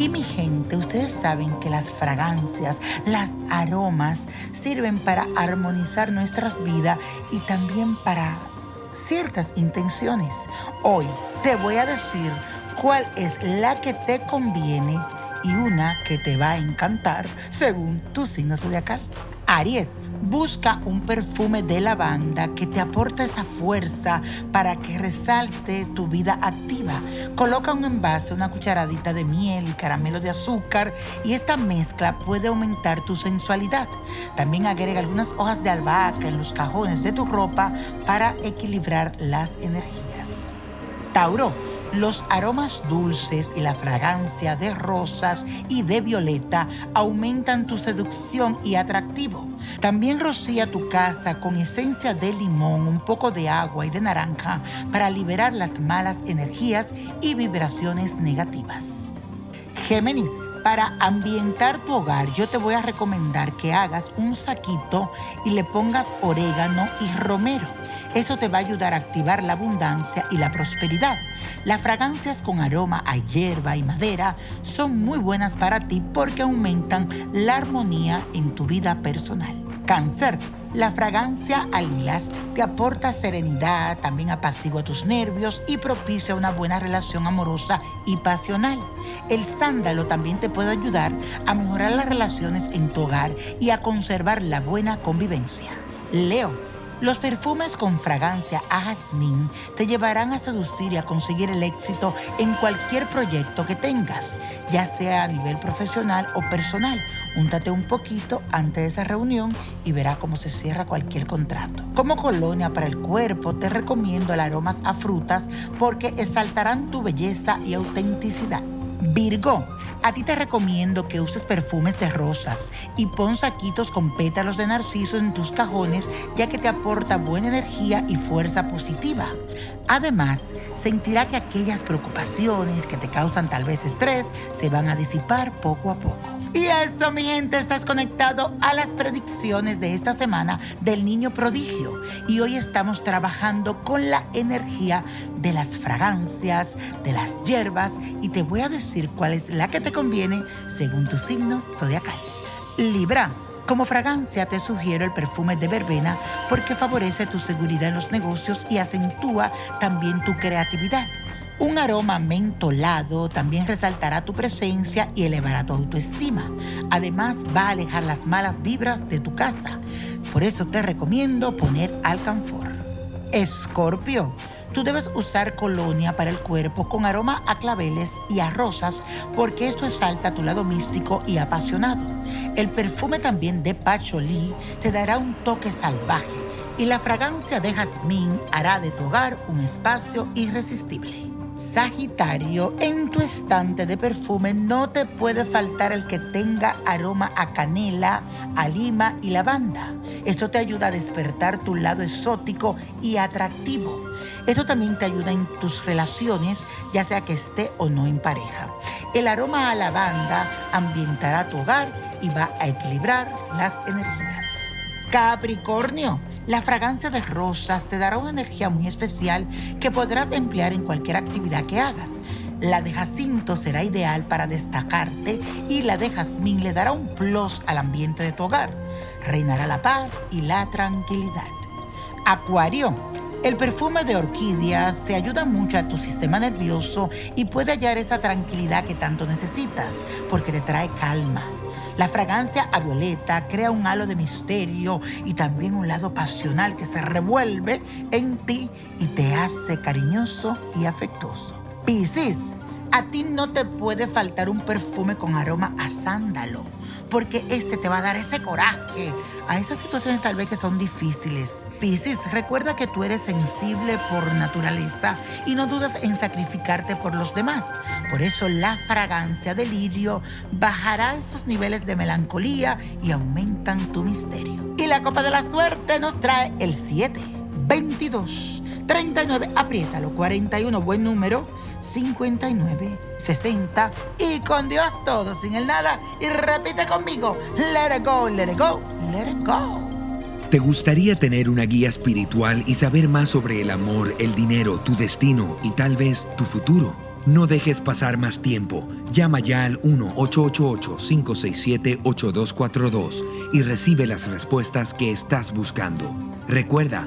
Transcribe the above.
Y mi gente, ustedes saben que las fragancias, las aromas sirven para armonizar nuestras vidas y también para ciertas intenciones. Hoy te voy a decir cuál es la que te conviene y una que te va a encantar según tu signo zodiacal. Aries, busca un perfume de lavanda que te aporte esa fuerza para que resalte tu vida activa. Coloca un envase, una cucharadita de miel y caramelo de azúcar y esta mezcla puede aumentar tu sensualidad. También agrega algunas hojas de albahaca en los cajones de tu ropa para equilibrar las energías. Tauro, los aromas dulces y la fragancia de rosas y de violeta aumentan tu seducción y atractivo. También rocía tu casa con esencia de limón, un poco de agua y de naranja para liberar las malas energías y vibraciones negativas. Géminis, para ambientar tu hogar, yo te voy a recomendar que hagas un saquito y le pongas orégano y romero. Eso te va a ayudar a activar la abundancia y la prosperidad. Las fragancias con aroma a hierba y madera son muy buenas para ti porque aumentan la armonía en tu vida personal. Cáncer. La fragancia a lilas te aporta serenidad, también apacigua tus nervios y propicia una buena relación amorosa y pasional. El sándalo también te puede ayudar a mejorar las relaciones en tu hogar y a conservar la buena convivencia. Leo. Los perfumes con fragancia a jazmín te llevarán a seducir y a conseguir el éxito en cualquier proyecto que tengas, ya sea a nivel profesional o personal. Úntate un poquito antes de esa reunión y verás cómo se cierra cualquier contrato. Como colonia para el cuerpo, te recomiendo el aromas a frutas porque exaltarán tu belleza y autenticidad. Virgo, a ti te recomiendo que uses perfumes de rosas y pon saquitos con pétalos de narciso en tus cajones ya que te aporta buena energía y fuerza positiva. Además, sentirá que aquellas preocupaciones que te causan tal vez estrés se van a disipar poco a poco. Y eso, mi gente, estás conectado a las predicciones de esta semana del niño prodigio. Y hoy estamos trabajando con la energía de las fragancias, de las hierbas, y te voy a decir cuál es la que te conviene según tu signo zodiacal. Libra. Como fragancia te sugiero el perfume de verbena porque favorece tu seguridad en los negocios y acentúa también tu creatividad. Un aroma mentolado también resaltará tu presencia y elevará tu autoestima. Además, va a alejar las malas vibras de tu casa. Por eso te recomiendo poner alcanfor. Escorpio. Tú debes usar colonia para el cuerpo con aroma a claveles y a rosas porque esto exalta tu lado místico y apasionado. El perfume también de Pacholi te dará un toque salvaje y la fragancia de jazmín hará de tu hogar un espacio irresistible. Sagitario, en tu estante de perfume no te puede faltar el que tenga aroma a canela, a lima y lavanda. Esto te ayuda a despertar tu lado exótico y atractivo. Esto también te ayuda en tus relaciones, ya sea que esté o no en pareja. El aroma a lavanda ambientará tu hogar y va a equilibrar las energías. Capricornio, la fragancia de rosas te dará una energía muy especial que podrás emplear en cualquier actividad que hagas. La de jacinto será ideal para destacarte y la de jazmín le dará un plus al ambiente de tu hogar. Reinará la paz y la tranquilidad. Acuario. El perfume de orquídeas te ayuda mucho a tu sistema nervioso y puede hallar esa tranquilidad que tanto necesitas porque te trae calma la fragancia a violeta crea un halo de misterio y también un lado pasional que se revuelve en ti y te hace cariñoso y afectuoso. Piscis, a ti no te puede faltar un perfume con aroma a sándalo, porque este te va a dar ese coraje a esas situaciones tal vez que son difíciles Piscis, recuerda que tú eres sensible por naturaleza y no dudas en sacrificarte por los demás. Por eso la fragancia del lirio bajará esos niveles de melancolía y aumentan tu misterio. Y la copa de la suerte nos trae el 7, 22, 39, apriétalo, 41, buen número, 59, 60 y con Dios todo, sin el nada. Y repite conmigo, let it go, let it go, let it go. ¿Te gustaría tener una guía espiritual y saber más sobre el amor, el dinero, tu destino y tal vez tu futuro? No dejes pasar más tiempo. Llama ya al 1-888-567-8242 y recibe las respuestas que estás buscando. Recuerda,